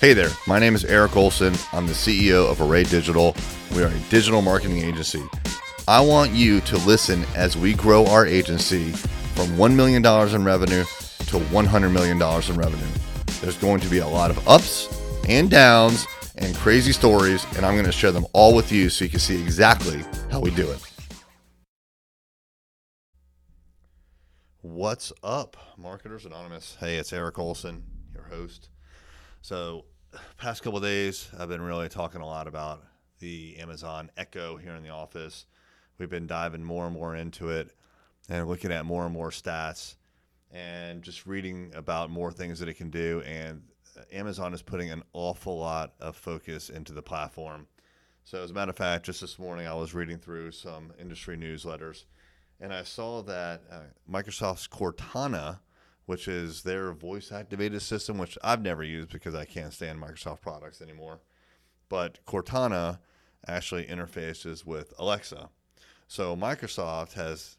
Hey there, my name is Eric Olson. I'm the CEO of Array Digital. We are a digital marketing agency. I want you to listen as we grow our agency from $1 million in revenue to $100 million in revenue. There's going to be a lot of ups and downs and crazy stories, and I'm going to share them all with you so you can see exactly how we do it. What's up, Marketers Anonymous? Hey, it's Eric Olson, your host. So, past couple days, I've been really talking a lot about the Amazon Echo here in the office. We've been diving more and more into it and looking at more and more stats and just reading about more things that it can do. And Amazon is putting an awful lot of focus into the platform. So, as a matter of fact, just this morning I was reading through some industry newsletters and I saw that uh, Microsoft's Cortana, which is their voice activated system, which I've never used because I can't stand Microsoft products anymore. But Cortana actually interfaces with Alexa. So Microsoft has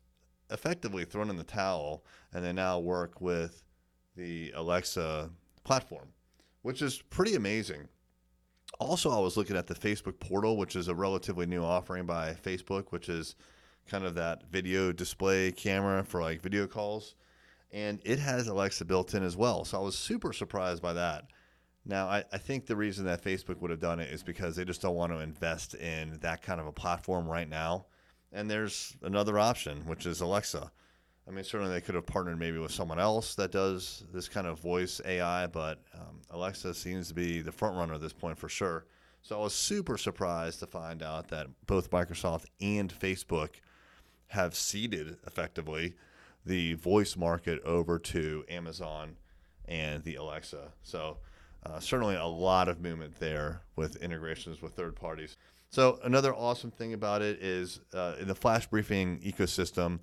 effectively thrown in the towel and they now work with the Alexa platform, which is pretty amazing. Also, I was looking at the Facebook portal, which is a relatively new offering by Facebook, which is kind of that video display camera for like video calls. And it has Alexa built in as well. So I was super surprised by that. Now, I, I think the reason that Facebook would have done it is because they just don't want to invest in that kind of a platform right now. And there's another option, which is Alexa. I mean, certainly they could have partnered maybe with someone else that does this kind of voice AI, but um, Alexa seems to be the front runner at this point for sure. So I was super surprised to find out that both Microsoft and Facebook have ceded effectively the voice market over to Amazon and the Alexa. So, uh, certainly a lot of movement there with integrations with third parties. So, another awesome thing about it is uh, in the flash briefing ecosystem,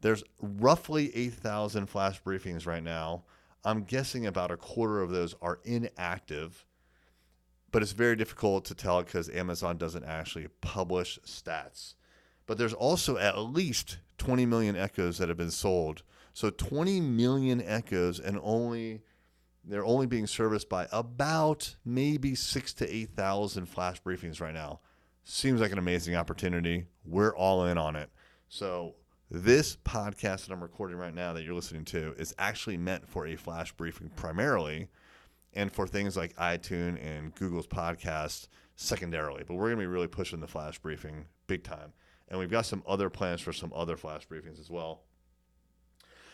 there's roughly 8,000 flash briefings right now. I'm guessing about a quarter of those are inactive, but it's very difficult to tell because Amazon doesn't actually publish stats. But there's also at least 20 million echoes that have been sold. So 20 million echoes and only they're only being serviced by about maybe six to 8,000 flash briefings right now. Seems like an amazing opportunity. We're all in on it. So this podcast that I'm recording right now that you're listening to is actually meant for a flash briefing primarily and for things like iTunes and Google's podcast secondarily. But we're going to be really pushing the flash briefing big time and we've got some other plans for some other flash briefings as well.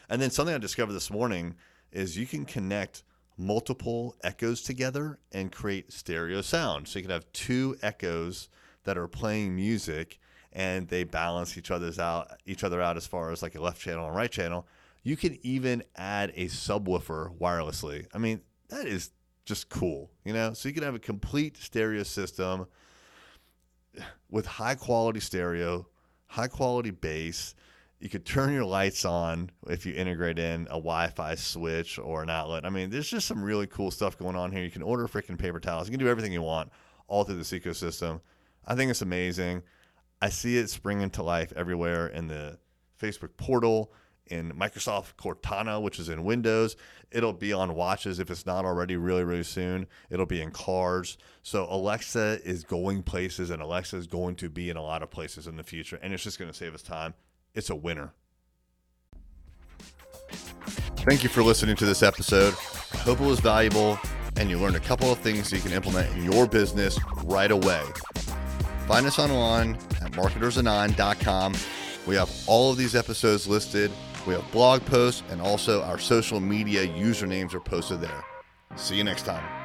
And then something I discovered this morning is you can connect multiple echoes together and create stereo sound. So you can have two echoes that are playing music and they balance each other's out each other out as far as like a left channel and right channel. You can even add a subwoofer wirelessly. I mean, that is just cool, you know? So you can have a complete stereo system with high quality stereo, high quality bass. You could turn your lights on if you integrate in a Wi-Fi switch or an outlet. I mean, there's just some really cool stuff going on here. You can order freaking paper towels. You can do everything you want all through this ecosystem. I think it's amazing. I see it springing to life everywhere in the Facebook portal in Microsoft Cortana, which is in Windows. It'll be on watches if it's not already really, really soon. It'll be in cars. So Alexa is going places and Alexa is going to be in a lot of places in the future. And it's just going to save us time. It's a winner. Thank you for listening to this episode. I hope it was valuable and you learned a couple of things that you can implement in your business right away. Find us online at marketersanon.com. We have all of these episodes listed we have blog posts and also our social media usernames are posted there. See you next time.